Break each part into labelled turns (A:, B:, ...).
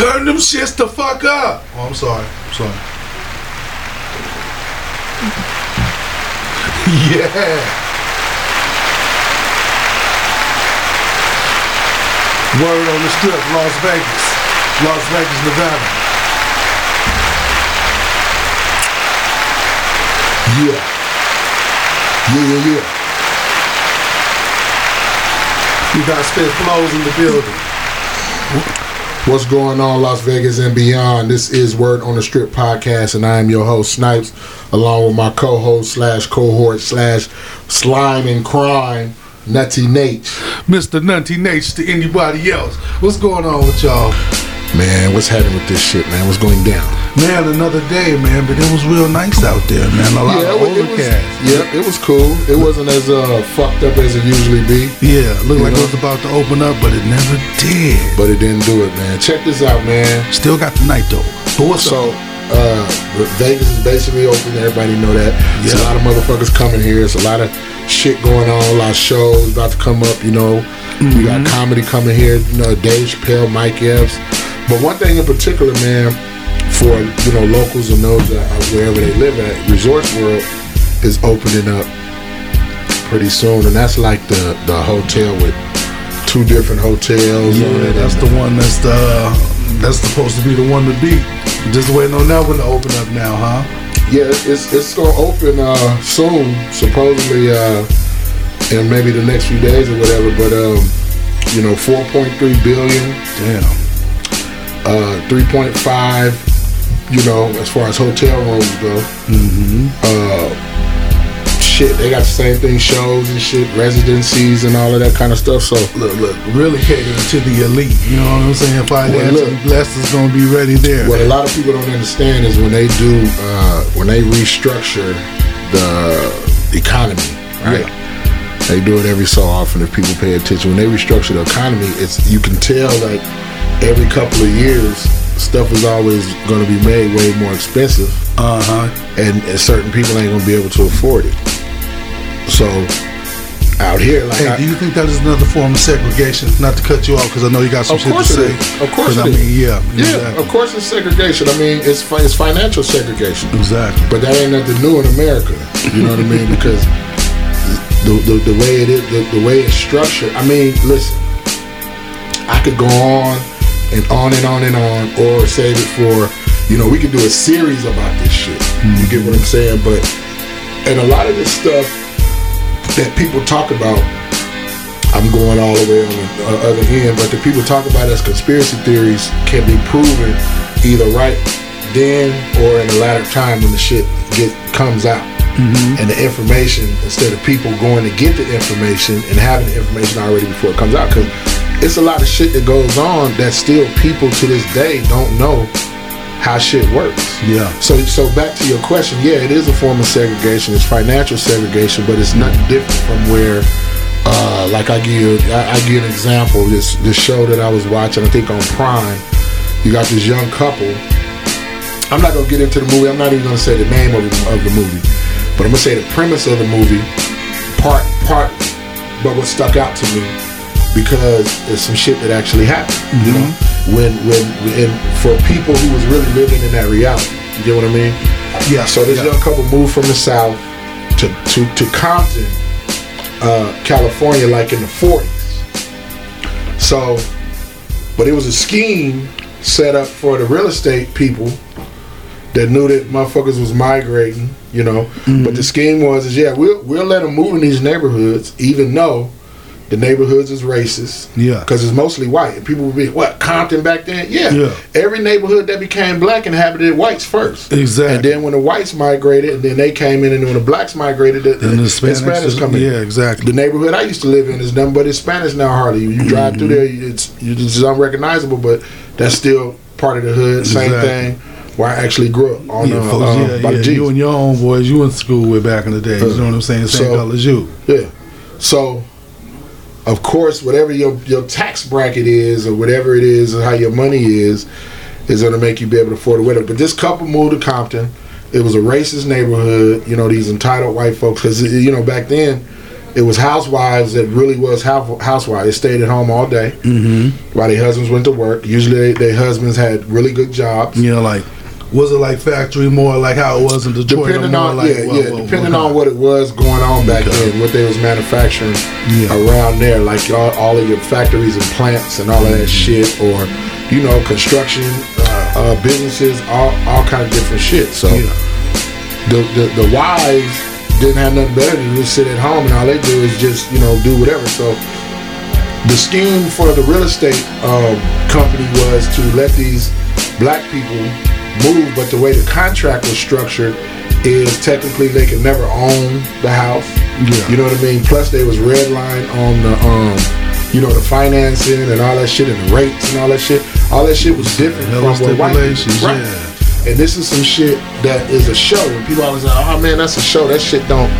A: Turn them shits the fuck up. Oh, I'm sorry. I'm sorry. yeah. Word on the strip, Las Vegas. Las Vegas, Nevada. Yeah. Yeah, yeah, yeah. You got spit flows in the building. What's going on, Las Vegas and beyond? This is Word on the Strip podcast, and I am your host, Snipes, along with my co-host slash cohort slash slime and crime, Nutty Nate. Mr. Nutty Nate to anybody else. What's going on with y'all? Man, what's happening with this shit, man? What's going down? Man, another day, man, but it was real nice out there, man. A lot
B: Yeah,
A: of
B: it was, it was,
A: overcast.
B: yeah, it was cool. It wasn't as uh, fucked up as it usually be,
A: Yeah, looked like
B: know?
A: it was about to open up, but it never did.
B: but it didn't do it, man. Check this out, man.
A: Still got the night though. But what's
B: So,
A: up?
B: uh, Vegas is basically open. Everybody know that. There's a lot of motherfuckers coming here. It's a lot of shit going on. A lot of shows about to come up. You know, we got
A: Mm-hmm.
B: comedy coming here. You know, Dave Chappelle, Mike Epps. But one thing in particular, man, for you know locals and those that are wherever they live at, Resorts World is opening up pretty soon, and that's like the the hotel with two different hotels.
A: Yeah, that's the one that's the that's supposed to be the one to beat. Just waiting on that one to open up now, huh?
B: Yeah, it's it's gonna open uh, soon, supposedly uh, in maybe the next few days or whatever. But um, you know, 4.3 billion,
A: Damn.
B: uh, 3.5. You know, as far as hotel rooms go. Mm-hmm. Uh, shit, they got the same thing, shows and shit, residencies and all of that kind of stuff. So
A: Look, look, really catering to the elite. You know what I'm saying? Financially
B: look.
A: blessed is gonna be ready there.
B: what a lot of people don't understand is when they do uh, when they restructure the economy, right? They do it every so often if people pay attention. When they restructure the economy, it's you can tell like every couple of years stuff is always going to be made way more expensive,
A: Uh huh.
B: and, and certain people ain't going to be able to afford it. So out here, like
A: Hey,
B: I-
A: do you think that is another form of segregation? Not to cut you off, because I know you got some
B: Of
A: shit to say.
B: is. Of course
A: 'Cause
B: it
A: I mean,
B: is.
A: yeah,
B: yeah,
A: exactly.
B: of course it's segregation. I mean, it's fi- it's financial segregation.
A: Exactly.
B: But that ain't nothing new in America. You know what I mean? Because the, the, the way it is, the, the way it's structured. I mean, listen, I could go on and on and on and on, or save it for, you know, we could do a series about this shit. You get what I'm saying? But and a lot of this stuff that people talk about. I'm going all the way on the uh, other end, but the people talk about as conspiracy theories can be proven either right then or in the latter time when the shit get comes out. And the information, instead of people going to get the information and having the information already before it comes out, because it's a lot of shit that goes on that still people to this day don't know how shit works.
A: Yeah.
B: So, so back to your question, yeah, it is a form of segregation. It's financial segregation, but it's nothing different from where, uh, like I give I, I give an example. This this show that I was watching, I think on Prime, you got this young couple. I'm not gonna get into the movie. I'm not even gonna say the name of, the- of the movie, but I'm gonna say the premise of the movie, part part. But what stuck out to me because it's some shit that actually happened. You know, when when and for people who was really living in that reality. You get what I mean?
A: Yeah.
B: So this
A: yeah.
B: young couple moved from the south to to to Compton, uh, California, like in the 40s. So, but it was a scheme set up for the real estate people that knew that motherfuckers was migrating, you know. But the scheme was is yeah, we'll we'll let them move in these neighborhoods, even though the neighborhoods is racist.
A: Yeah.
B: Because it's mostly white. And people would be, what, Compton back then? Yeah.
A: Yeah.
B: Every neighborhood that became black inhabited whites first.
A: Exactly.
B: And then when the whites migrated, and then they came in, and when the blacks migrated, the,
A: Then the Hispanics is-
B: come in.
A: yeah, exactly.
B: The neighborhood I used to live in is nothing but Hispanics now. Hardly you, you drive through there,
A: Mm-hmm.
B: it's it's unrecognizable, but that's still part of the hood. Same
A: Exactly.
B: thing. Where I actually grew up on
A: yeah,
B: uh,
A: folks,
B: uh,
A: yeah, yeah. You and your own boys, you went to school with back in the day. You know what I'm saying? Same
B: So-
A: color as you.
B: Yeah. So, of course, whatever your your tax bracket is, or whatever it is, or how your money is, is going to make you be able to afford it. Whatever. But this couple moved to Compton. It was a racist neighborhood. You know, these entitled white folks. Because you know, back then, it was housewives that really was house- housewives. They stayed at home all day
A: Mm-hmm.
B: while their husbands went to work. Usually, their husbands had really good jobs.
A: You know, like was it like factory more like how it was in Detroit?
B: Depending
A: more
B: on
A: like,
B: yeah,
A: what-
B: yeah,
A: what-
B: depending
A: what-
B: on what it was going on back
A: Okay.
B: then, what they was manufacturing
A: Yeah.
B: around there, like all, all of your factories and plants and all of that shit, or you know, construction uh, uh, businesses, all all kind of different shit. So
A: Yeah.
B: the, the the wives didn't have nothing better to do sit at home, and all they do is just you know do whatever. So the scheme for the real estate um, company was to let these black people move, but the way the contract was structured is technically they could never own the house.
A: Yeah.
B: You know what I mean? Plus they was redline on the um, you know, the financing and all that shit and the rates and all that shit. All that shit was different from what white people. Right.
A: yeah.
B: And this is some shit that is a show. And people always like, oh man, that's a show. That shit don't,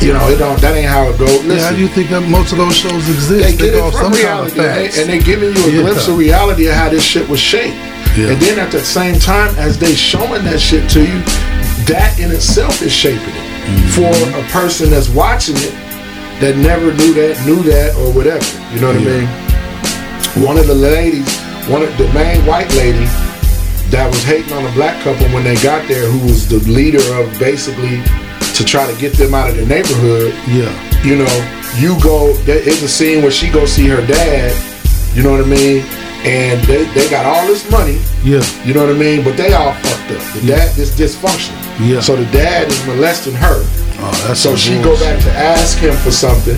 B: you know, it don't. That ain't how it goes. Listen,
A: Yeah, how do you think that most of those shows exist?
B: they get it from
A: some kind of
B: reality, and they, and they giving you a
A: Yeah.
B: glimpse of reality of how this shit was shaped.
A: Yeah.
B: And then at the same time, as they showing that shit to you, that in itself is shaping it
A: Mm-hmm.
B: for a person that's watching it that never knew that, knew that, or whatever. You know what
A: Yeah.
B: I mean? One of the ladies, one of the main white lady that was hating on a black couple when they got there, who was the leader of basically to try to get them out of the neighborhood
A: yeah,
B: you know, you go. There is a scene where she go see her dad. You know what I mean? And they, they got all this money.
A: yeah,
B: You know what I mean? But they all fucked up. The dad is dysfunctional.
A: Yeah.
B: So the dad is molesting her.
A: oh, that's
B: So she go back to ask him for something,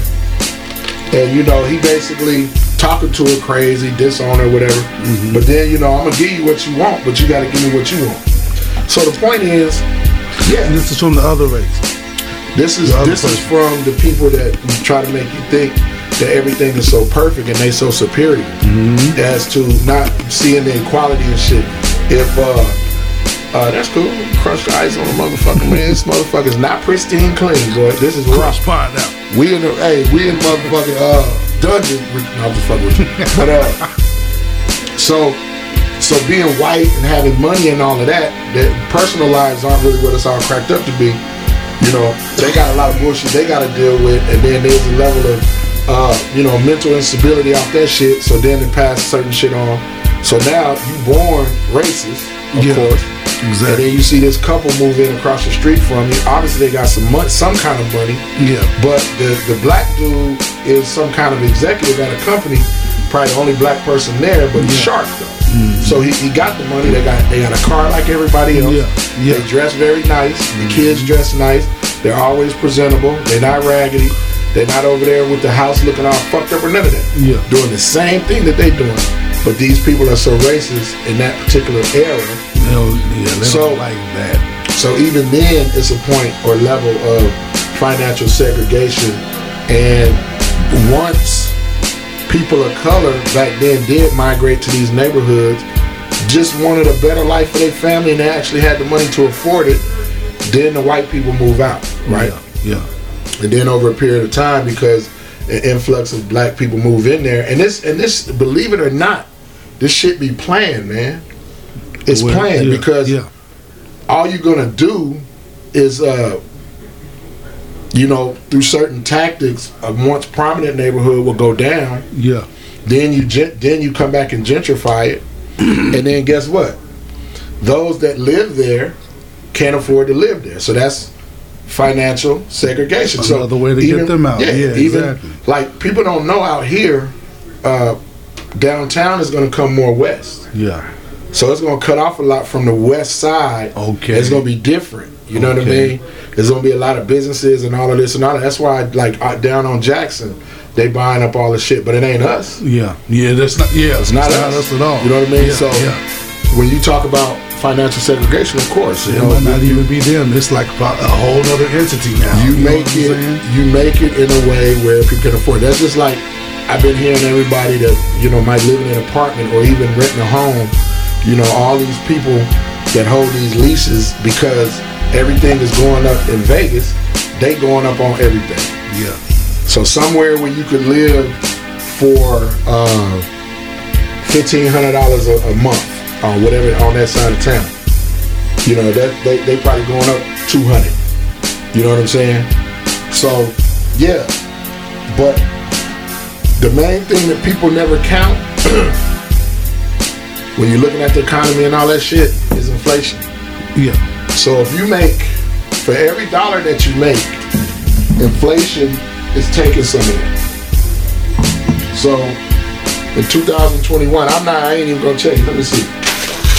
B: and you know he basically talking to her crazy, disown her, whatever.
A: Mm-hmm.
B: But then you know I'm gonna give you what you want, but you got to give me what you want. So the point is, yeah,
A: And this is from the other race.
B: this is this is from the people that try to make you think that everything is so perfect and they so superior
A: Mm-hmm.
B: as to not seeing the equality and shit. If uh uh that's cool, crush the ice on a motherfucker, man. This motherfucker's not pristine clean, boy. This is rough.
A: Out.
B: We in the hey, we in motherfucking uh dungeon. No, I'm just fucking with you. But uh, so so being white and having money and all of that, that personal lives aren't really what it's all cracked up to be. You know, they got a lot of bullshit they got to deal with, and then there's a level of uh, you know mental instability off that shit. So then they pass certain shit on. So now you born racist, of
A: Yeah,
B: course. And then you see this couple move in across the street from you. Obviously, they got some money, some kind of money.
A: Yeah,
B: But the the black dude is some kind of executive at a company, probably the only black person there, but he's sharp though. So he, he got the money. They got they got a car like everybody else.
A: Yeah, yeah.
B: They dress very nice. The kids dress nice. They're always presentable. They're not raggedy. They're not over there with the house looking all fucked up or none of that.
A: Yeah.
B: Doing the same thing that they're doing. But these people are so racist in that particular era
A: yeah,
B: So-
A: like that.
B: so even then, it's a point or level of financial segregation. And once people of color back then did migrate to these neighborhoods, just wanted a better life for their family, and they actually had the money to afford it. Then the white people move out, right?
A: Yeah, yeah.
B: And then over a period of time, because an influx of black people move in there, and this and this, believe it or not, this shit be planned, man. It's
A: Well,
B: planned
A: yeah,
B: because
A: yeah,
B: all you're gonna do is uh you know through certain tactics a once prominent neighborhood will go down.
A: Yeah,
B: then you gen- then you come back and gentrify it. And then guess what? Those that live there can't afford to live there. So that's financial segregation
A: Another
B: so
A: way to get them out. Yeah,
B: even
A: exactly.
B: like people don't know out here uh downtown is going to come more west
A: yeah.
B: so it's gonna cut off a lot from the west side.
A: Okay.
B: It's gonna be different. You know what I mean? There's gonna be a lot of businesses and all of this and all that. That's why, like uh, down on Jackson, they buying up all the shit, but it ain't us.
A: Yeah, yeah, that's not. Yeah,
B: It's not, us.
A: at all.
B: You know what I mean?
A: Yeah,
B: so
A: yeah,
B: when you talk about financial segregation, of course, you
A: it
B: know,
A: might not even be them. It's like a whole other entity now.
B: you
A: know
B: make it you make it in a way where people can afford. That's just like I've been hearing everybody that you know might live in an apartment or even renting a home. You know, all these people that hold these leases because everything is going up in Vegas. They going up on everything.
A: Yeah,
B: So somewhere where you could live for uh, fifteen hundred dollars a month or whatever on that side of town, you know that they they probably going up two hundred. You know what I'm saying? So yeah, But the main thing that people never count when you're looking at the economy and all that shit is inflation.
A: Yeah.
B: So if you make for every dollar that you make, inflation is taking some of it. So in 2021, I'm not. I ain't even gonna check. Let me see.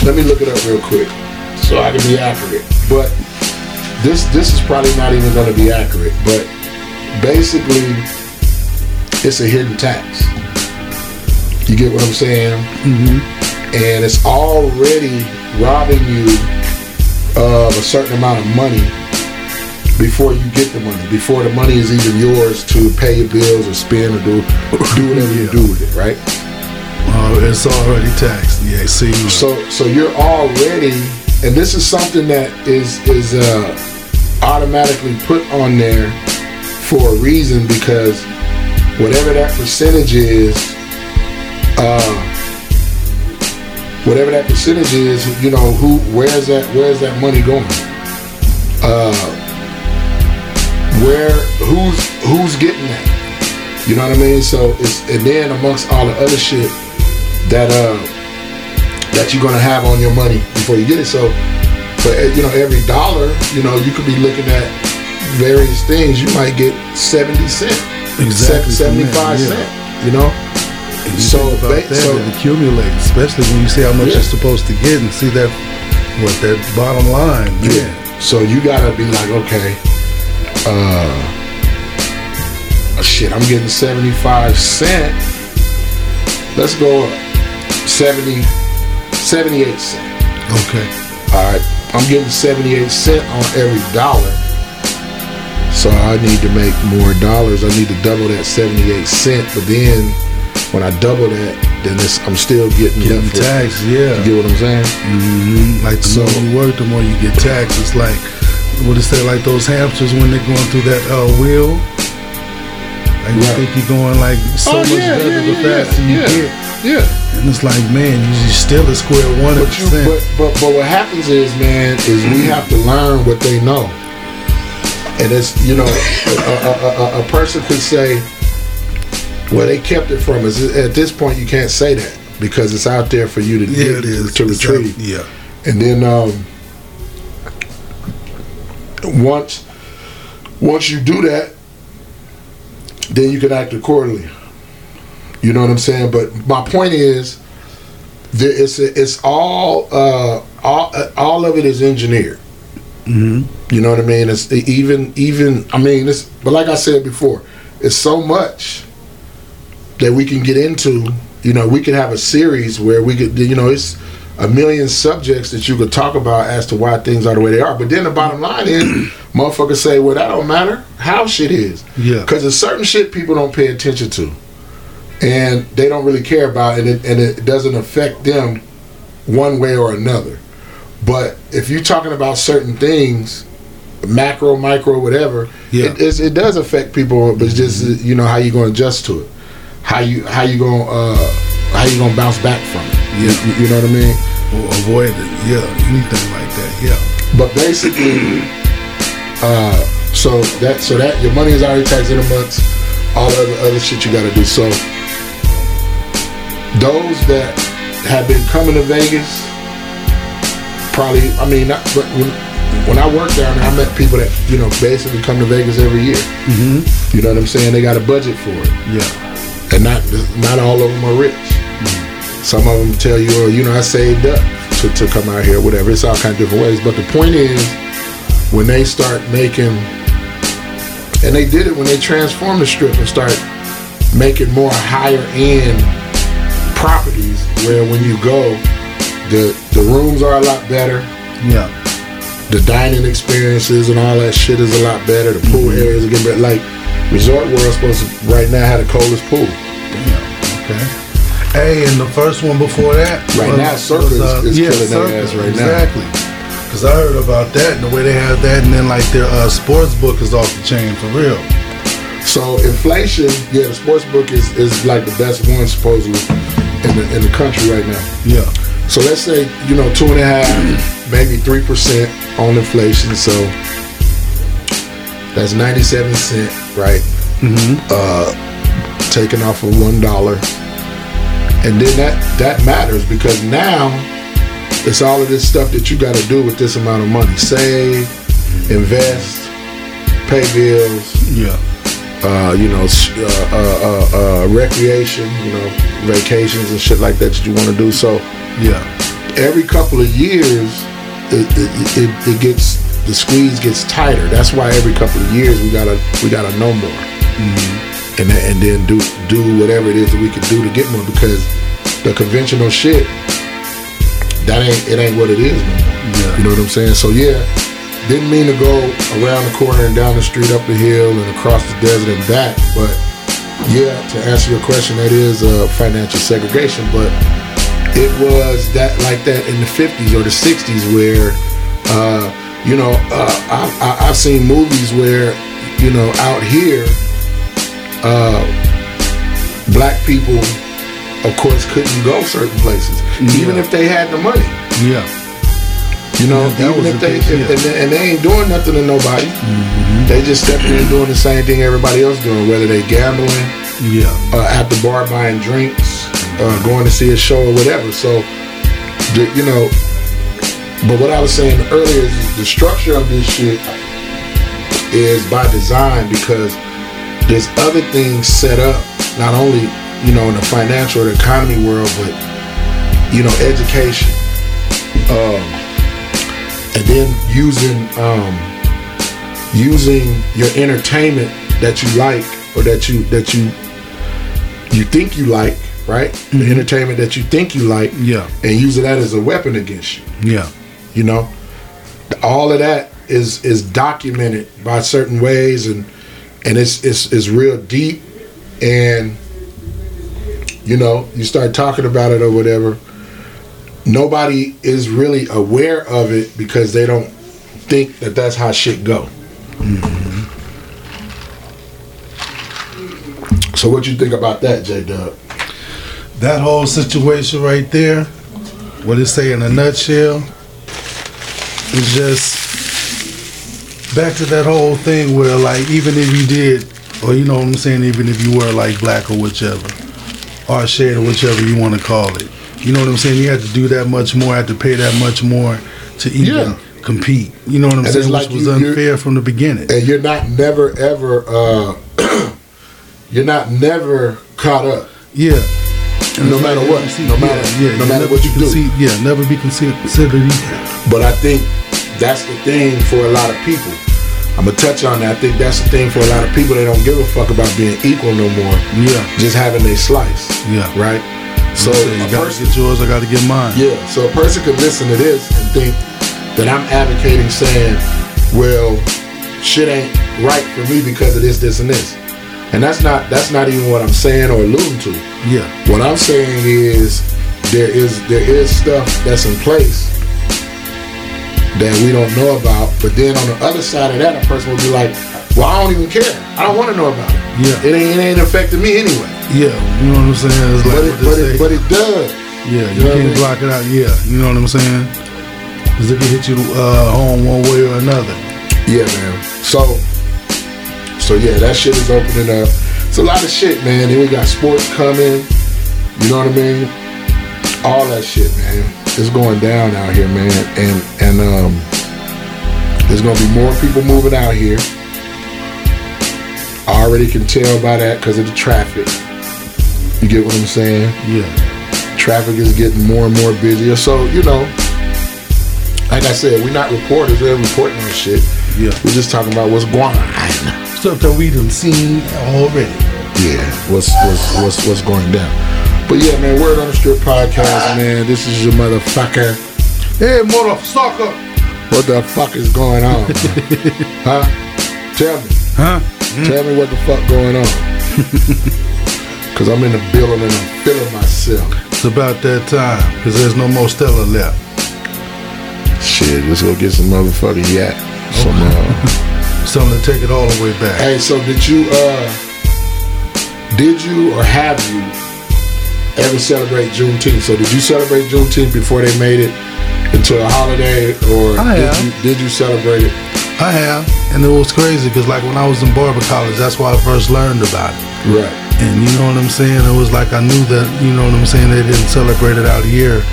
B: Let me look it up real quick so I can be accurate. But this this is probably not even gonna be accurate. But basically, it's a hidden tax. You get what I'm saying? Mm-hmm. And it's already robbing you of a certain amount of money before you get the money, before the money is even yours to pay your bills or spend or do do whatever you do with it, right?
A: It's already taxed. Yeah, see.
B: So so you're already, and this is something that is is uh, automatically put on there for a reason because whatever that percentage is, uh, whatever that percentage is, you know who where's that where's that money going? Uh, where who's who's getting that? You know what I mean? So it's and then amongst all the other shit that uh that you're gonna have on your money before you get it. So for eh, you know every dollar, you know you could be looking at various things. You might get seventy cent,
A: Exactly,
B: seventy five
A: yeah.
B: cent. You know.
A: You
B: So,
A: about that,
B: so-
A: it accumulates, especially when you see how much
B: Yeah.
A: you're supposed to get and see that what that bottom line.
B: Yeah. So you gotta be like, okay, uh, shit, I'm getting 75 cent. Let's go up 70, 78 cent.
A: Okay.
B: All right, I'm getting 78 cent on every dollar. So I need to make more dollars. I need to double that 78 cent. But then when I double that, then it's, I'm still getting,
A: Getting taxed, yeah.
B: You get what I'm saying?
A: hmm Like the
B: So-
A: more you work, the more you get taxed. It's like what it say, like those hamsters when they're going through that uh, wheel. Like you think you're going like so
B: Oh,
A: much
B: yeah,
A: better
B: yeah,
A: the
B: yeah,
A: faster you
B: yeah.
A: get.
B: Yeah.
A: And it's like, man, you still a square one
B: But, you, but, but but what happens is, man, is we have to learn what they know, and it's you know, a, a, a, a person could say, "Well, they kept it from us." At this point, you can't say that because it's out there for you to
A: Yeah,
B: get-
A: it is.
B: to
A: It's
B: retrieve.
A: out- Yeah.
B: And then um, once once you do that, then you can act accordingly. You know what I'm saying? But my point is, it's it's all uh, all uh, all of it is engineered.
A: hmm
B: You know what I mean? It's even even I mean it's but like I said before, it's so much that we can get into. You know, we could have a series where we could you know it's a million subjects that you could talk about as to why things are the way they are. But then the bottom line is, motherfuckers say, well, that don't matter how shit is.
A: Yeah.
B: Because there's certain shit people don't pay attention to, and they don't really care about, and it and it doesn't affect them one way or another. But if you're talking about certain things, macro, micro, whatever,
A: Yeah.
B: it, it does affect people. But it's just you know how you're going to adjust to it, how you how you going to uh, how you going to bounce back from it.
A: Yeah.
B: You, you know what I mean?
A: Or avoid it. Yeah. Anything like that. Yeah.
B: But basically, uh, so that so that your money is already taxed in amongst all the other, other shit you got to do. So those that have been coming to Vegas, probably. I mean, not, but when when I worked down there, I met people that you know basically come to Vegas every year.
A: hmm
B: You know what I'm saying? They got a budget for it,
A: Yeah.
B: and not not all of them are rich. Some of them tell you, oh, you know, I saved up to, to come out here, whatever. It's all kind of different ways. But the point is, when they start making, and they did it when they transformed the strip and start making more higher end properties, where when you go, the the rooms are a lot better,
A: Yeah.
B: the dining experiences and all that shit is a lot better. The pool areas are getting better. Like Resort World supposed to right now have the coldest pool.
A: Damn. Okay. Hey, and the first one before that,
B: Right now, Circa is- is killing their ass right now.
A: exactly. Because I heard about that and the way they have that, and then like their uh, sports book is off the chain for real.
B: So inflation, yeah, the sports book is, is like the best one supposedly in the in the country right now.
A: Yeah.
B: So let's say you know two and a half, maybe three percent on inflation. So that's ninety seven cent, right? uh, taken off of one dollar, and then that that matters because now it's all of this stuff that you got to do with this amount of money: save, invest, pay bills,
A: Yeah.
B: Uh, you know, uh, uh, uh, uh, recreation, you know, vacations and shit like that that you want to do. So
A: Yeah.
B: every couple of years, it, it, it, it gets the squeeze gets tighter. That's why every couple of years we gotta we gotta know more, and then, and then do do whatever it is that we can do to get more because the conventional shit that ain't it ain't what it is no more.
A: Yeah.
B: You know what I'm saying? So yeah, didn't mean to go around the corner and down the street, up the hill, and across the desert and back. But yeah, to answer your question, that is uh, financial segregation. But it was that like that in the 50s or the 60s where, uh, you know, uh, I, I, I've seen movies where, you know, out here, uh, black people, of course, couldn't go certain places, even if they had the money.
A: Yeah.
B: You know,
A: Yeah,
B: even if they if, and, they, and they ain't doing nothing to nobody, they just stepping in doing the same thing everybody else doing, whether they gambling,
A: Yeah.
B: uh, at the bar buying drinks, uh, going to see a show or whatever. So, the, you know, but what I was saying earlier is the structure of this shit is by design because there's other things set up, not only you know in the financial or the economy world, but you know education, um, and then using um, using your entertainment that you like or that you that you you think you like, right? The entertainment that you think you like,
A: Yeah.
B: and using that as a weapon against you.
A: Yeah.
B: You know, all of that is is documented by certain ways, and and it's it's it's real deep, and you know, you start talking about it or whatever. Nobody is really aware of it because they don't think that that's how shit go. So what you think about that, J Dub?
A: That whole situation right there, what it say in a nutshell, is just back to that whole thing where like even if you did, or you know what I'm saying, even if you were like black or whichever, or shade or whichever you want to call it, you know what I'm saying. You had to do that much more, had to pay that much more to even
B: Yeah.
A: compete. You know what I'm
B: And
A: saying,
B: like
A: which was
B: you- you're-
A: unfair from the beginning.
B: and you're not never ever uh you're not never caught up
A: Yeah. And
B: No matter what,
A: see,
B: no matter-
A: yeah,
B: no matter what you do.
A: conce- yeah, never be considered considered equal.
B: but i think that's the thing for a lot of people i'm gonna touch on that i think that's the thing for a lot of people they don't give a fuck about being equal no more
A: Yeah,
B: just having a slice
A: yeah.
B: right so
A: you
B: a
A: gotta
B: person-
A: get yours, I gotta get mine.
B: Yeah, so a person could listen to this and think that I'm advocating saying, well, shit ain't right for me because of this, this, and this. And that's not that's not even what I'm saying or alluding to.
A: Yeah,
B: What I'm saying is there is there is stuff that's in place that we don't know about, but then on the other side of that, a person will be like, Well, I don't even care. I don't want to know about it.
A: Yeah.
B: It ain't it ain't affecting me anyway.
A: Yeah. You know what I'm saying? It's like
B: But it but it but it does.
A: yeah,
B: you
A: you
B: know
A: can't
B: mean?
A: block it out. Yeah, you know what I'm saying? Cause it can hit you uh, home one way or another.
B: Yeah, man. So, so yeah, that shit is opening up. It's a lot of shit, man. Then we got sports coming. You know what I mean? All that shit, man. It's going down out here, man. And and um, there's gonna be more people moving out here. I already can tell by that because of the traffic. You get what I'm saying?
A: Yeah,
B: Traffic is getting more and more busier. So you know, like I said, we're not reporters. We're reporting on shit.
A: yeah.
B: We're just talking about what's going on.
A: Stuff that we done seen already.
B: Yeah, what's what's what's what's going down. But yeah, man, Word on the Strip podcast, man. This is your motherfucker.
A: Hey, motherfucker!
B: What the fuck is going on? huh? Tell me.
A: Huh?
B: Tell me what the fuck going on. Cause I'm in the building and I'm feeling myself.
A: It's about that time, cause there's no more Stella left.
B: Shit, let's go get some motherfucking yak. Some uh
A: Something to take it all the way back.
B: Hey, so did you uh did you or have you ever celebrate Juneteenth? So did you celebrate Juneteenth before they made it into a holiday or
A: I
B: did
A: have.
B: you did you celebrate it?
A: I have, and it was crazy because like when I was in barber college, that's why I first learned about it.
B: Right.
A: And you know what I'm saying? It was like I knew that, you know what I'm saying, they didn't celebrate it out here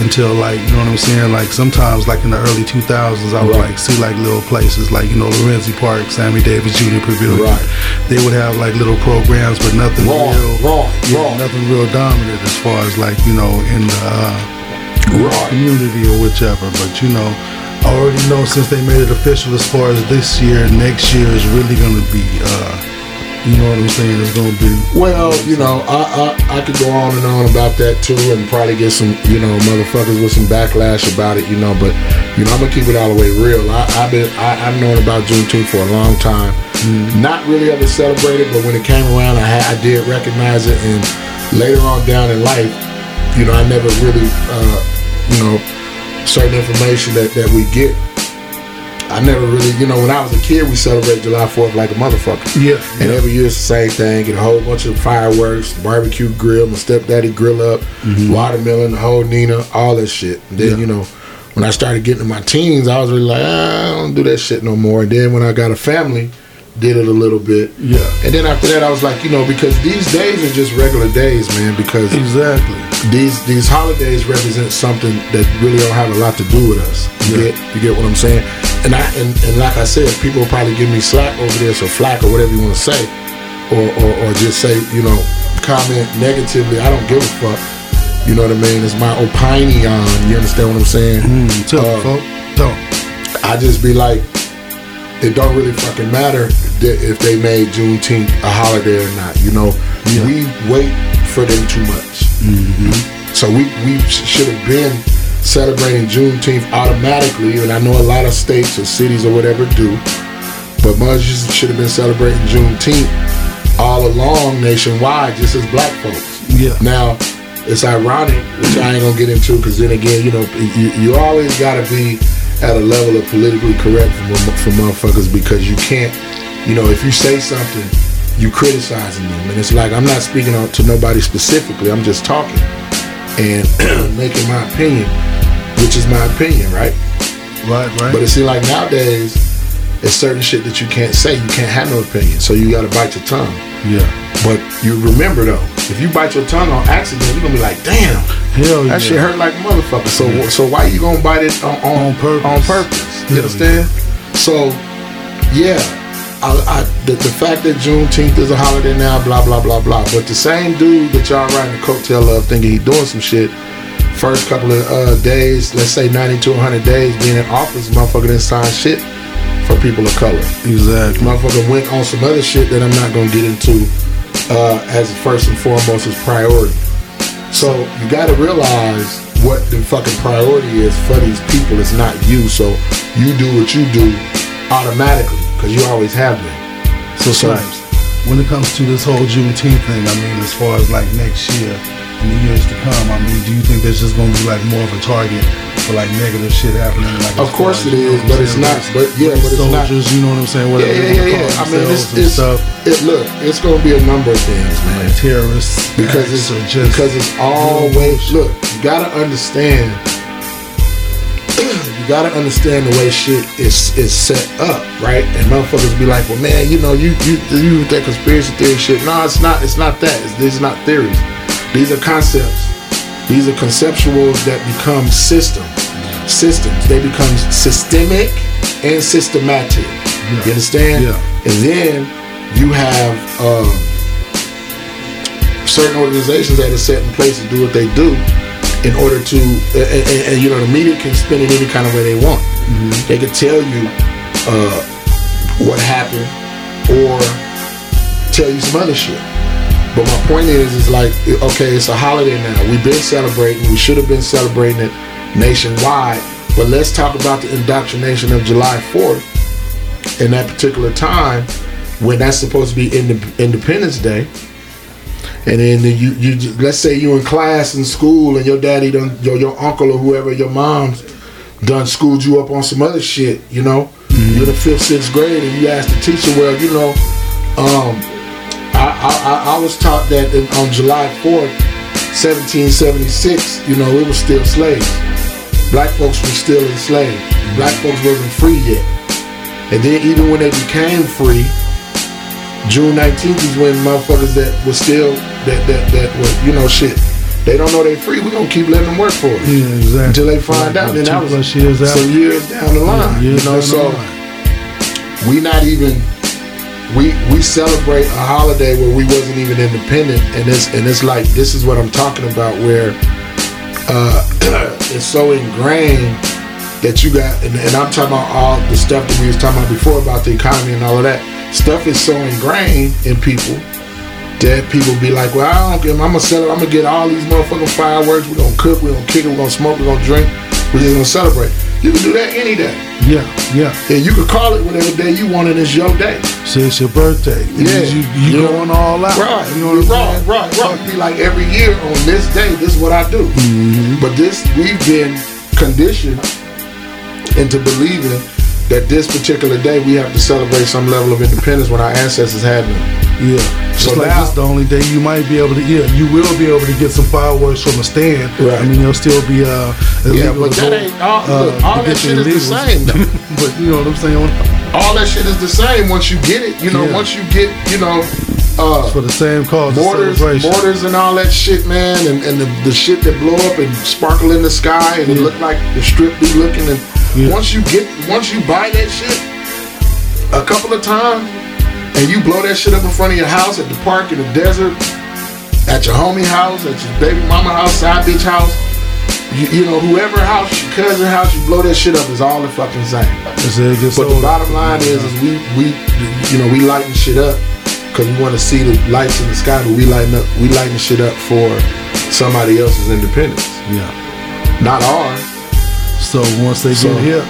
A: until like, you know what I'm saying? Like sometimes like in the early 2000s, I would
B: Right.
A: like see like little places like, you know, Lorenzi Park, Sammy Davis Jr. Pavilion.
B: Right.
A: They would have like little programs, but nothing
B: Raw,
A: real.
B: raw,
A: yeah,
B: raw.
A: nothing real dominant as far as like, you know, in the uh, community or whichever. But you know, I already know since they made it official as far as this year, next year is really gonna be uh you know what I'm saying, it's gonna be
B: Well, you know, I, I I could go on and on about that too, and probably get some, you know, motherfuckers with some backlash about it, you know. But you know, I'm gonna keep it all the way real. I, I've been I, I've known about Juneteenth for a long time. Not really ever celebrated, but when it came around, I had, I did recognize it, and later on down in life, you know, I never really, uh, you know, certain information that that we get. I never really, you know, when I was a kid, we celebrated July 4th like a motherfucker.
A: Yeah,
B: And
A: yeah.
B: every year it's the same thing. Get a whole bunch of fireworks, barbecue grill, my stepdaddy grill up, watermelon, the whole Nina, all that shit. And then,
A: Mm-hmm. Yeah.
B: you know, when I started getting to my teens, I was really like, ah, I don't do that shit no more. And then when I got a family, did it a little bit.
A: Yeah.
B: And then after that, I was like, you know, because these days are just regular days, man. Because
A: Exactly.
B: these these holidays represent something that really don't have a lot to do with us. You
A: Yeah.
B: get you get what I'm saying? And I and, and like I said, people will probably give me slack over this or flack or whatever you want to say, or, or or just say you know comment negatively. I don't give a fuck. You know what I mean? It's my opinion. You understand what I'm saying?
A: Mm, tell
B: Uh,
A: me, folk. Don't.
B: I just be like, it don't really fucking matter if they made Juneteenth a holiday or not. You know,
A: Yeah.
B: we wait for them too much. So we we should have been celebrating Juneteenth automatically, and I know a lot of states or cities or whatever do, but much should have been celebrating Juneteenth all along nationwide, just as black folks.
A: Yeah.
B: Now, it's ironic, which I ain't gonna get into, because then again, you know, you, you always gotta be at a level of politically correct for, for motherfuckers because you can't, you know, if you say something, you criticizing them, and it's like I'm not speaking out to nobody specifically. I'm just talking and making my opinion, which is my opinion, right?
A: Right, right.
B: But it seems like nowadays, it's certain shit that you can't say. You can't have no opinion, so you gotta bite your tongue.
A: yeah.
B: But you remember though, if you bite your tongue on accident, you're gonna be like, damn,
A: Hell
B: that
A: yeah.
B: shit hurt like a motherfucker. So so why you gonna bite it on on,
A: On purpose.
B: On purpose. You
A: Yeah.
B: understand? So yeah. I, I, the, the fact that Juneteenth is a holiday now, blah blah blah blah. But the same dude that y'all riding the coattail of, thinking he doing some shit, first couple of uh, days, let's say 90 to 100 days being in office, motherfucker didn't sign shit for people of color
A: Exactly.
B: motherfucker went on some other shit that I'm not gonna get into uh, as first and foremost as priority. So you gotta realize what the fucking priority is for these people. It's not you. So you do what you do automatically because you always have been.
A: So, Snipes, when it comes to this whole Juneteenth thing, I mean, as far as like next year and the years to come, I mean, do you think there's just going to be like more of a target for like negative shit happening? Like,
B: Of course it is, but it's not- but yeah, but it's not-
A: soldiers, you know what I'm saying?
B: Yeah,
A: Whatever
B: yeah,
A: they
B: yeah, yeah. I mean, it's, it's
A: stuff,
B: it. Look, it's gonna be a number of things, man.
A: like terrorists,
B: because it's
A: just
B: because it's always look. You gotta understand. You gotta understand the way shit is is set up, right? And motherfuckers be like, "Well, man, you know, you you you with that conspiracy theory shit." No, it's not. It's not that. It's, these are not theories. These are concepts. These are conceptuals that become systems. Systems. They become systemic and systematic.
A: Yeah.
B: You understand?
A: Yeah.
B: And then you have. Um, certain organizations that are set in place to do what they do in order to and, and, and, you know the media can spin it any kind of way they want. They can tell you uh, what happened or tell you some other shit. But my point is is like okay it's a holiday now. We've been celebrating. We should have been celebrating it nationwide. But let's talk about the indoctrination of july 4th in that particular time when that's supposed to be Inde- independence day and then you you let's say you in class in school and your daddy done your, your uncle or whoever your mom's done schooled you up on some other shit you know? You're in the fifth sixth grade and you ask the teacher well you know um I I, I- was taught that in, on July 4th 1776 you know it was still slaves. Black folks were still enslaved. Black folks wasn't free yet. And then even when they became free, June 19th is when motherfuckers that was still that that that were you know shit. They don't know they free. We gonna keep letting them work for us
A: Yeah, exactly.
B: until they find out. Then that was
A: years out.
B: some years down the line.
A: Yeah,
B: you know, so we not even we we celebrate a holiday where we wasn't even independent, and it's and it's like this is what I'm talking about where uh, it's so ingrained that you got, and, and I'm talking about all the stuff that we was talking about before about the economy and all of that stuff is so ingrained in people that people be like, well, I don't give, I'm gonna sell it, I'm gonna get all these motherfucking fireworks, we're gonna cook, we're gonna kick it, we're gonna smoke, we're gonna drink, we're just gonna celebrate. You can do that any day.
A: Yeah, yeah.
B: And you can call it whatever day you want, and it's your day.
A: So it's your birthday. It
B: Yeah.
A: You, you
B: Yeah.
A: going all out.
B: Right,
A: You know what
B: right, right, right. Be like every year on this day, this is what I do.
A: Mm-hmm.
B: But this, we've been conditioned into believing that this particular day we have to celebrate some level of independence when our ancestors had none.
A: Yeah.
B: So
A: like
B: now-
A: this the only day you might be able to yeah, you will be able to get some fireworks from a stand.
B: Right.
A: I mean there'll still be uh
B: Yeah,
A: illegal
B: but that ain't all.
A: uh,
B: look, all that shit is the same.
A: but you know what I'm saying?
B: All that shit is the same once you get it. You know,
A: Yeah.
B: once you get, you know, uh,
A: For the same cause
B: mortars, mortars, and all that shit, man, and, and the, the shit that blow up and sparkle in the sky, and it look like the strip be looking. And
A: Yeah.
B: once you get, once you buy that shit, a couple of times, and you blow that shit up in front of your house at the park in the desert, at your homie house, at your baby mama house, side bitch house. You, you know, whoever house, your cousin house, you blow that shit up is all the fucking same.
A: It's a- it
B: But the bottom line is, is we we you know we lighten shit up because we want to see the lights in the sky, but we lighten up we lighten shit up for somebody else's independence,
A: Yeah.
B: not ours.
A: So once they
B: So-
A: get here,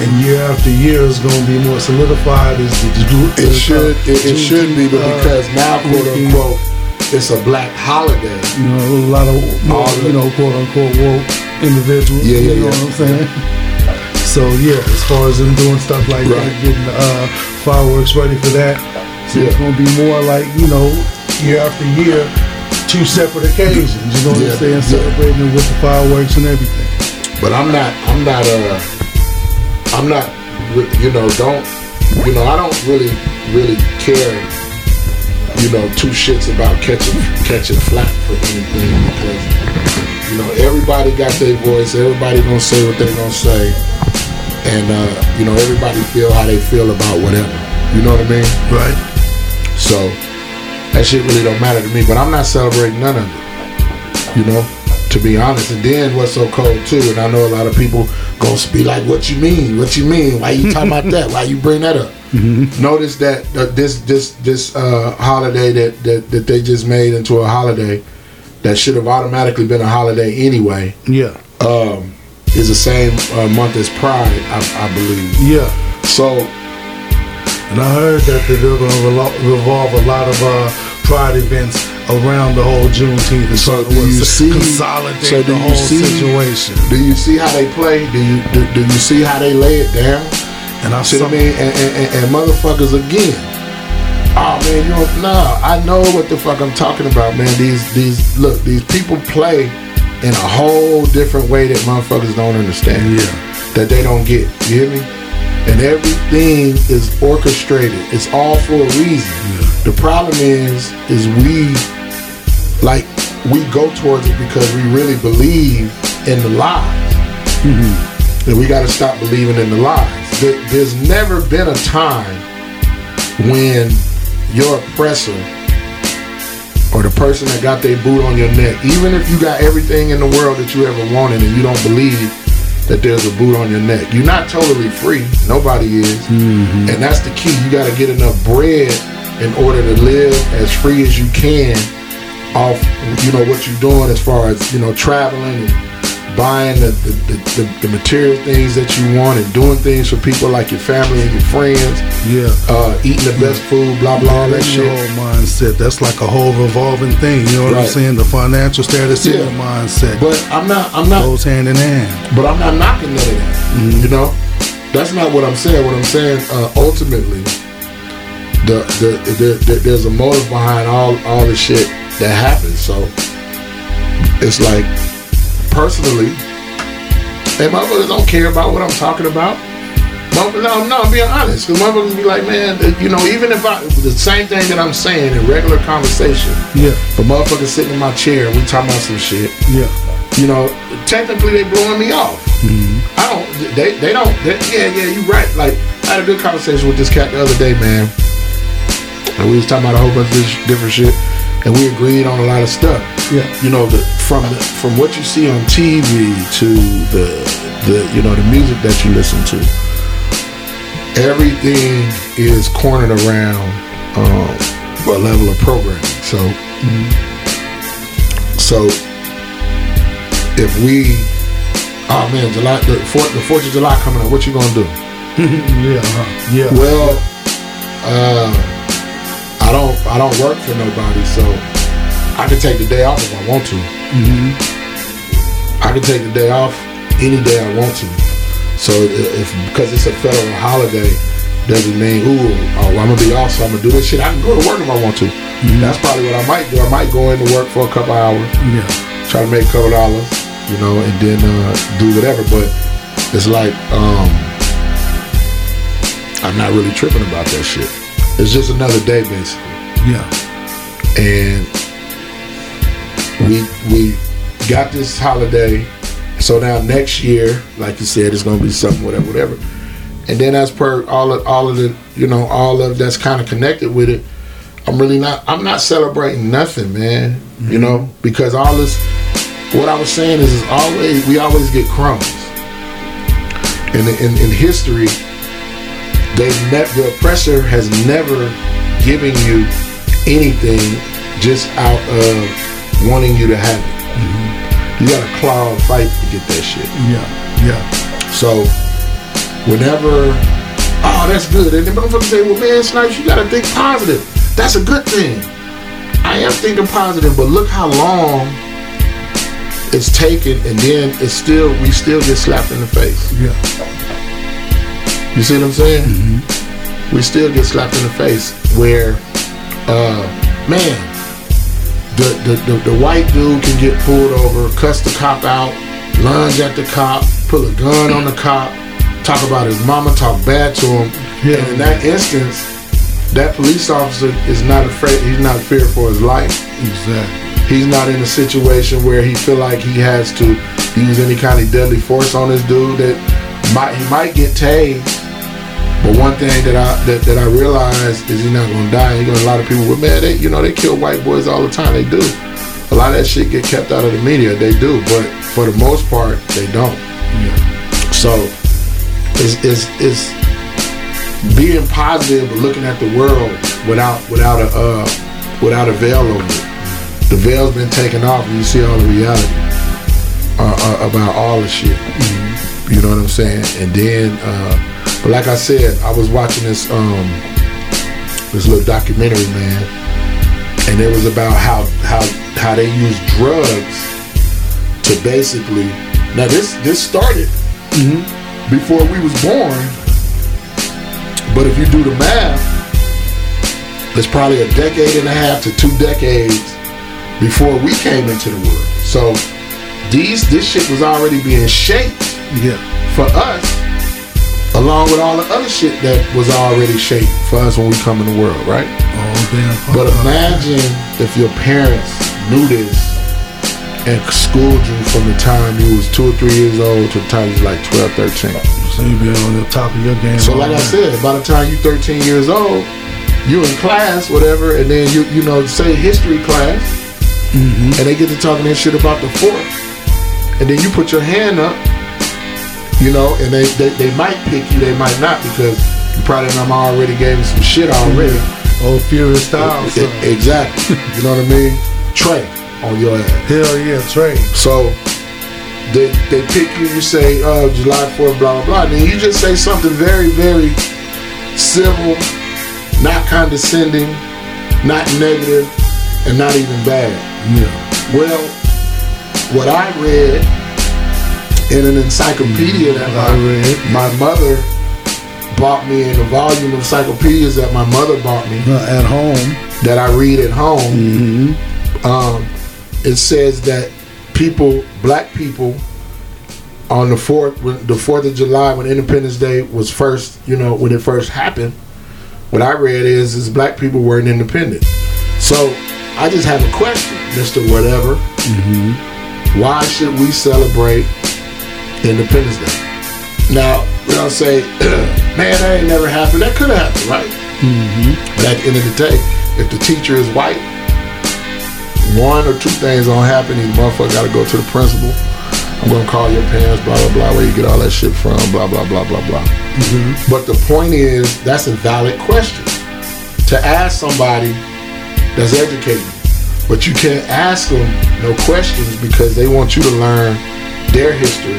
A: and year after year is going to be more solidified. Is the,
B: It should it, it should be, but because now quote unquote it's a black holiday.
A: you know a lot of more, you know quote unquote woke individuals.
B: Yeah, yeah,
A: you know
B: yeah.
A: what I'm saying. So yeah, as far as them doing stuff like
B: Right.
A: that, getting uh, fireworks ready for that, so it's going to be more like you know year after year, two separate occasions. You know what
B: Yeah,
A: I'm saying?
B: yeah.
A: Celebrating it with the fireworks and everything.
B: But I'm not I'm not uh I'm not you know don't you know I don't really really care you know two shits about catching catching flack for anything because you know everybody got their voice everybody gonna say what they gonna say. And uh you know everybody feel how they feel about whatever. You know what I mean?
A: Right.
B: so that shit really don't matter to me but I'm not celebrating none of it you know to be honest. And then what's so cold too and I know a lot of people gonna be like what you mean? What you mean? Why you talking about that? Why you bring that up notice that uh, this this this uh, holiday that, that that they just made into a holiday that should have automatically been a holiday anyway
A: Yeah.
B: um, is the same uh, month as Pride I, I believe
A: Yeah.
B: so
A: And I heard that they're going to revolve a lot of uh, pride events around the whole Juneteenth and
B: So do you see-
A: consolidate
B: so do
A: the whole
B: see-
A: situation.
B: do you see how they play do you do, do you see how they lay it down
A: And I saw
B: I mean? And, and, and, motherfuckers again. Oh man, you don't nah, I know what the fuck I'm talking about, man. These these look, these people play in a whole different way that motherfuckers don't understand.
A: Yeah.
B: That they don't get. You hear me? And everything is orchestrated. It's all for a reason. The problem is, is we like we go towards it because we really believe in the lies. Mm-hmm. And we got to stop believing in the lies. There- There's never been a time when your oppressor or the person that got their boot on your neck, even if you got everything in the world that you ever wanted and you don't believe that there's a boot on your neck, you're not totally free. Nobody is. Mm-hmm. And that's the key. You got to get enough bread in order to live as free as you can off, you know, what you're doing as far as, you know, traveling and buying the, the, the, the, material things that you want and doing things for people like your family and your friends,
A: Yeah.
B: uh, eating the best food, blah, blah, all that
A: That's your whole mindset. That's like a whole revolving thing. You know what I'm saying? The financial status
B: Yeah.
A: your mindset
B: But I'm not, I'm not,
A: goes hand in hand.
B: but I'm not knocking that. You know, that's not what I'm saying. What I'm saying, uh, ultimately, the, the, the, the there's a motive behind all all the shit that happens. So it's like, personally, hey, motherfuckers don't care about what I'm talking about. No, no, I'm being honest. Because motherfuckers be like, man, you know, even if I, the same thing that I'm saying in regular conversation,
A: Yeah.
B: but motherfuckers sitting in my chair we talking about some shit,
A: Yeah.
B: you know, technically they blowing me off. Mm-hmm. I don't, they, they don't, they, yeah, yeah, you right. Like, I had a good conversation with this cat the other day, man. And we was talking about a whole bunch of this different shit. And we agreed on a lot of stuff.
A: Yeah.
B: You know, the, from the, from what you see on TV to the, the, you know, the music that you listen to everything is cornered around um, a level of programming. So, so if we, oh man, July the Fourth, the Fourth of July coming up, what you gonna do?
A: yeah. Uh-huh. Yeah.
B: Well, uh, I don't, I don't work for nobody, so I can take the day off if I want to. I can take the day off any day I want to. So if because it's a federal holiday, doesn't mean ooh, oh, I'm gonna be off, so I'm gonna do this shit. I can go to work if I want to. That's probably what I might do. I might go into work for a couple hours,
A: yeah.
B: try to make a couple dollars, you know, and then uh, do whatever. But it's like um, I'm not really tripping about that shit. It's just another day, basically
A: Yeah.
B: and we we got this holiday. So now next year, like you said, it's gonna be something, whatever, whatever. And then as per all of all of the, you know, all of that's kind of connected with it, I'm really not. I'm not celebrating nothing, man. You mm-hmm. know, because all this. What I was saying is, is always we always get crumbs. In in, in history, they ne- the oppressor has never given you anything just out of wanting you to have it. You got to claw and fight to get that shit.
A: Yeah. Yeah.
B: So whenever, oh, that's good. And then motherfuckers say, well, man, Snipes, you got to think positive. That's a good thing. I am thinking positive, but look how long it's taken, and then it's still we still get slapped in the face.
A: Yeah.
B: You see what I'm saying? We still get slapped in the face. Where, uh, man, the, the the the white dude can get pulled over, cuss the cop out, lunge at the cop, pull a gun on the cop, talk about his mama, talk bad to him.
A: Yeah.
B: And in that instance, that police officer is not afraid. He's not feared for his life.
A: Exactly.
B: He's not in a situation where he feel like he has to use any kind of deadly force on this dude. That might he might get tased. But one thing that I that, that I realize is he's not gonna die. A lot of people, well, man, they you know they kill white boys all the time. They do. A lot of that shit get kept out of the media. They do, but for the most part, they don't.
A: Yeah.
B: So it's it's, it's being positive, but looking at the world without without a uh, without a veil over it. The veil's been taken off, and you see all the reality uh, uh, about all the shit. You know what I'm saying? And then, uh, but like I said, I was watching this um this little documentary, man, and it was about how how how they use drugs to basically. Now this this started before we was born, but if you do the math, it's probably a decade and a half to two decades before we came into the world. So these this shit was already being shaped
A: Yeah.
B: for us, along with all the other shit that was already shaped for us when we come in the world, right?
A: Oh damn.
B: But imagine if your parents knew this and schooled you from the time you was two or three years old to the time you was like 12, 13.
A: So you been on the top of your game.
B: So like I said, by the time you 13 years old, you in class, whatever, and then you you know say history class,
A: Mm-hmm.
B: and they get to talking that shit about the fourth, and then you put your hand up, you know, and they they, they might pick you, they might not because you probably them already gave you some shit already.
A: Old Furious Styles.
B: E- exactly, you know what I mean? Trey on your ass.
A: Hell yeah, Trey.
B: So they they pick you, you say, uh, July 4th, blah blah blah. Then you just say something very, very civil, not condescending, not negative, and not even bad.
A: Yeah.
B: Well, what I read in an encyclopedia that
A: I read.
B: my mother bought me in a volume of encyclopedias that my mother bought me
A: Uh, at home.
B: that I read at home, um, it says that people, black people, on the fourth, when the Fourth of July, when Independence Day was first, you know, when it first happened, what I read is is black people weren't independent. So I just have a question, Mister Whatever.
A: Mm-hmm.
B: Why should we celebrate Independence Day? Now, you know, say, man, that ain't never happened. That could have happened, right?
A: Mm-hmm.
B: But at the end of the day, if the teacher is white, one or two things gonna happen. These motherfuckers gotta go to the principal. I'm gonna call your parents, blah blah blah, where you get all that shit from, blah blah blah blah blah. But the point is, that's a valid question to ask somebody that's educated. But you can't ask them no questions because they want you to learn their history,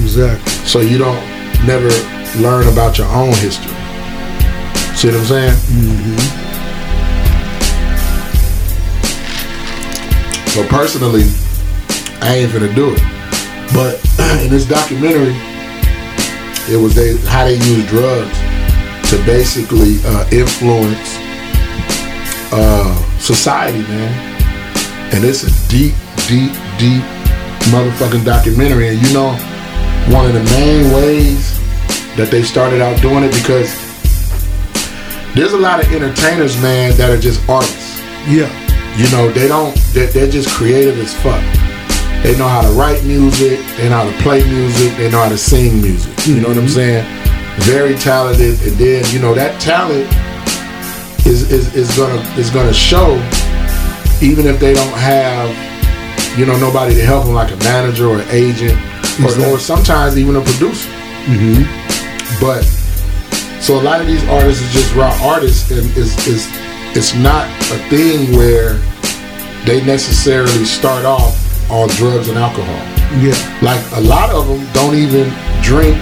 A: Exactly.
B: so you don't never learn about your own history. See what I'm saying? So personally, I ain't gonna do it. But in this documentary, it was they how they use drugs to basically uh, influence uh, society, man. And it's a deep, deep, deep motherfucking documentary. And you know, one of the main ways that they started out doing it because there's a lot of entertainers, man, that are just artists.
A: Yeah.
B: You know, they don't. They're, they're just creative as fuck. They know how to write music. They know how to play music. They know how to sing music. You know what I'm mm-hmm. saying? Very talented. And then you know that talent is is, is gonna is gonna show, even if they don't have, you know, nobody to help them like a manager or an agent, or, or sometimes even a producer.
A: Mm-hmm.
B: But so a lot of these artists are just raw artists, and is is it's not a thing where they necessarily start off on drugs and alcohol.
A: Yeah.
B: Like a lot of them don't even drink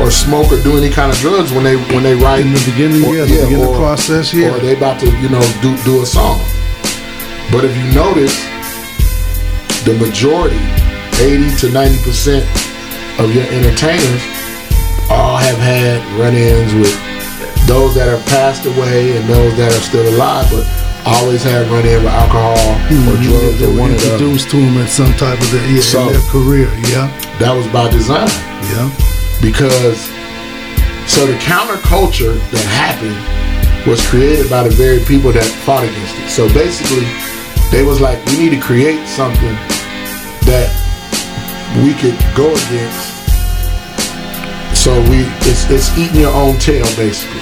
B: or smoke or do any kind of drugs when they when they write
A: In the beginning,
B: or-
A: yeah, the beginning
B: or-
A: process, yeah.
B: or they about to you know do do a song. But if you notice, the majority, eighty to ninety percent of your entertainers, all have had run-ins with those that have passed away and those that are still alive, but always have run-in with alcohol or hmm, drugs
A: they
B: or one
A: introduced to them at some type of their, yeah,
B: So-
A: in their career. Yeah.
B: That was by design.
A: Yeah.
B: because so the counterculture that happened was created by the very people that fought against it. So basically, they was like, we need to create something that we could go against. So we, it's it's eating your own tail basically.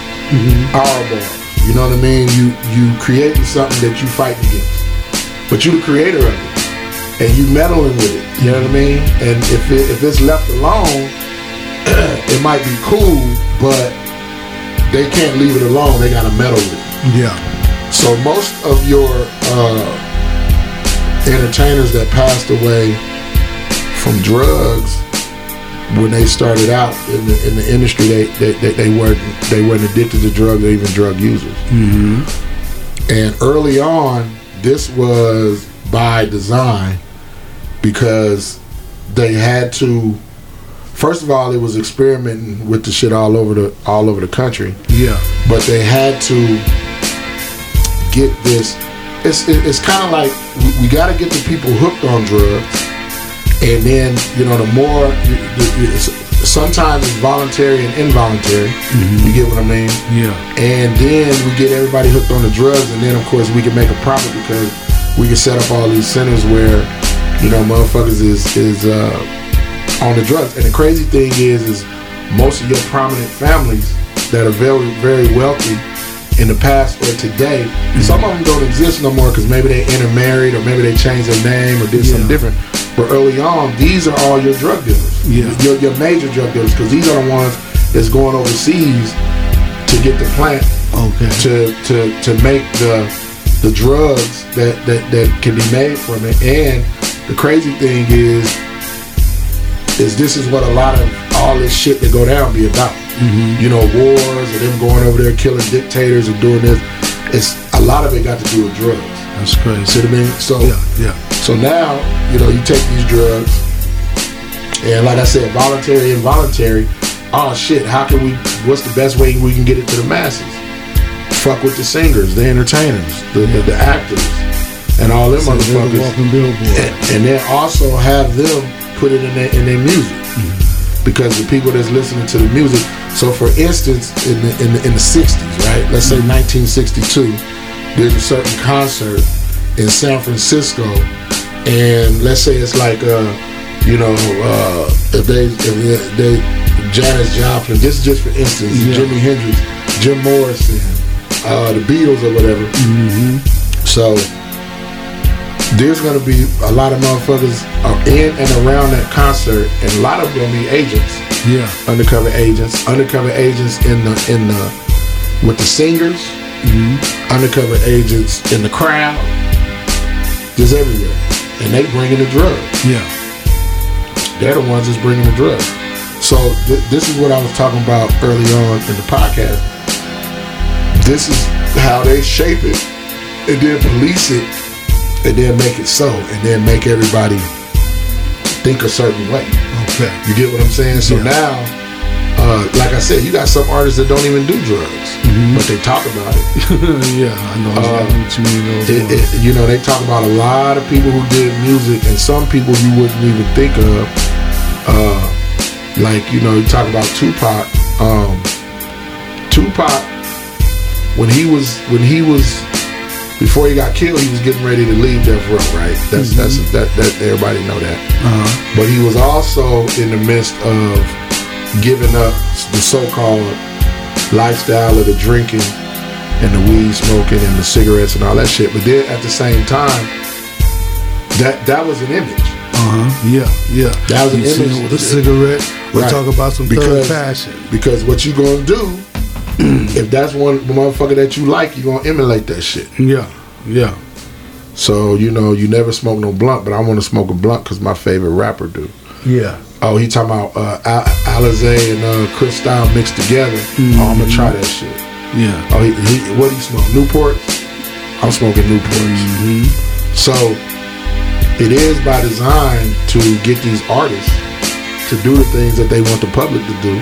B: Our bar. You know what I mean? You you creating something that you fighting against, but you the creator of it, and you meddling with it. You know what I mean? And if it, if it's left alone, it might be cool, but they can't leave it alone. They gotta meddle with it.
A: Yeah.
B: So most of your uh, entertainers that passed away from drugs when they started out in the in the industry, they they, they, they weren't they weren't addicted to drugs or even drug users. Mm-hmm. And early on, this was by design because they had to. First of all, it was experimenting with the shit all over the all over the country
A: Yeah.
B: but they had to get this. It's it- it's kind of like we, we got to get the people hooked on drugs, and then you know the more you, the, it's, sometimes it's voluntary and involuntary. You get what I mean?
A: Yeah.
B: And then we get everybody hooked on the drugs, and then of course we can make a profit because we can set up all these centers where you know motherfuckers is is uh, on the drugs. And the crazy thing is, is most of your prominent families that are very very wealthy in the past or today, some of them don't exist no more because maybe they intermarried or maybe they changed their name or did something different. But early on, these are all your drug dealers.
A: Yeah.
B: Your, your major drug dealers because these are the ones that's going overseas to get the plant
A: Okay.
B: to to to make the the drugs that that that can be made from it. And the crazy thing is, is this is what a lot of all this shit that go down be about. Mm-hmm. You know, wars and them going over there killing dictators and doing this. It's a lot of it got to do with drugs.
A: That's crazy.
B: See what I mean? So
A: Yeah. Yeah.
B: So now, you know, you take these drugs, and like I said, voluntary, involuntary. Oh shit! How can we? What's the best way we can get it to the masses? Fuck with the singers, the entertainers, the the, the actors, and all them
A: So
B: motherfuckers, and, and then also have them put it in their in their music. because the people that's listening to the music. So, for instance, in the in the, in the '60s, right? Let's say 1962, there's a certain concert in San Francisco, and let's say it's like, uh, you know, uh, if they if they Janis Joplin. This is just for instance,
A: Yeah.
B: Jimi Hendrix, Jim Morrison, uh, the Beatles or whatever. So there's gonna be a lot of motherfuckers in and around that concert, and a lot of them gonna be agents,
A: Yeah.
B: undercover agents, undercover agents in the in the with the singers, undercover agents in the crowd, just everywhere, and they bringing the drugs.
A: Yeah.
B: They're the ones that's bringing the drugs. So th- this is what I was talking about early on in the podcast. This is how they shape it, and then police it, and then make it so, and then make everybody think a certain way.
A: Okay.
B: You get what I'm saying? So
A: Yeah.
B: now, uh, like I said, you got some artists that don't even do drugs, but they talk about it.
A: yeah, I know exactly what you mean.
B: It, it, you know, they talk about a lot of people who did music, and some people you wouldn't even think of. Uh, like you know, you talk about Tupac. Um, Tupac, when he was when he was before he got killed, he was getting ready to leave Death Row. Right? That's that's that, that everybody know that.
A: uh-huh.
B: But he was also in the midst of giving up the so-called lifestyle of the drinking and the weed smoking and the cigarettes and all that shit. But then at the same time, that that was an image.
A: Uh-huh. Yeah, yeah.
B: That was an
A: You
B: image.
A: with a cigarette. We
B: Right.
A: talk about some
B: Because-
A: passion.
B: Because what you gonna do, if that's one motherfucker that you like, you gonna emulate that shit.
A: Yeah, yeah.
B: So, you know, you never smoke no blunt, but I want to smoke a blunt because my favorite rapper do.
A: Yeah.
B: Oh, he talking about uh, Al- Alizé and uh, Cristal mixed together. Oh, I'm gonna try that shit.
A: Yeah.
B: Oh, he, he what he smoke? Newport. I'm smoking Newports. So it is by design to get these artists to do the things that they want the public to do,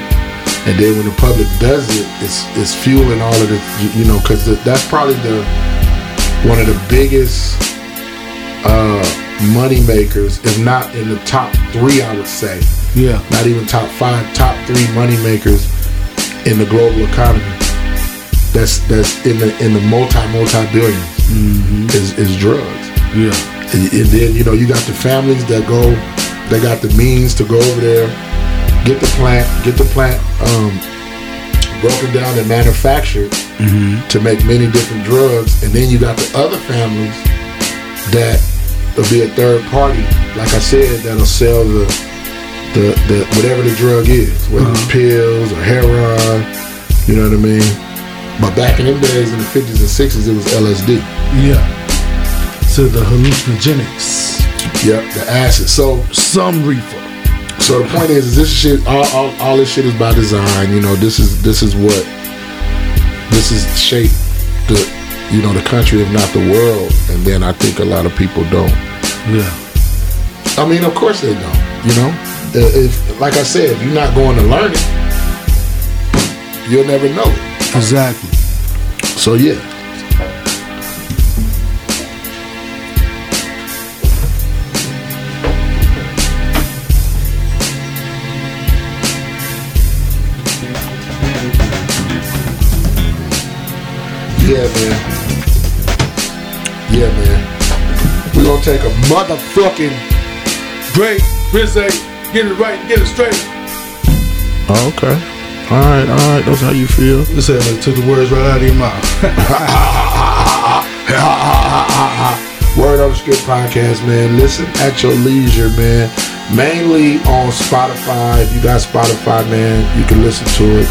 B: and then when the public does it, it's it's fueling all of the you, you know because that's probably the one of the biggest uh, money makers, if not in the top three, I would say
A: Yeah.
B: not even top five, top three money makers in the global economy. That's that's in the in the multi multi 1000000000s is is drugs.
A: Yeah.
B: And, and then you know you got the families that go, they got the means to go over there, get the plant, get the plant um, broken down and manufactured to make many different drugs, and then you got the other families that will be a third party, like I said, that'll sell the the, the whatever the drug is, whether it's uh-huh. pills or heroin, you know what I mean. But back in them days, in the fifties and sixties, it was LSD.
A: Yeah. So the hallucinogenics.
B: Yep, the acid. So
A: Some reefer.
B: So the point is, is this shit, all, all, all this shit is by design. You know, this is this is what this is shaped the you know the country, if not the world. And then I think a lot of people don't.
A: Yeah.
B: I mean, of course they don't. You know, Uh, if like I said, if you're not going to learn it, you'll never know it.
A: Exactly.
B: So yeah. Yeah, man. Yeah, man. We're gonna take a motherfucking
A: Great. Rizzo, get it right, get it straight.
B: Oh, okay. All right, all right. That's how you feel.
A: You said like took the words right out of your mouth.
B: Word on the Strip podcast, man. Listen at your leisure, man. Mainly on Spotify. If you got Spotify, man, you can listen to it.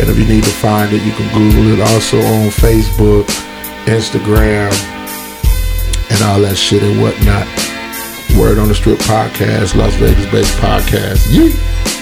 B: And if you need to find it, you can Google it. Also on Facebook, Instagram, and all that shit and whatnot. Word on the Strip podcast, Las Vegas based podcast. Yeet.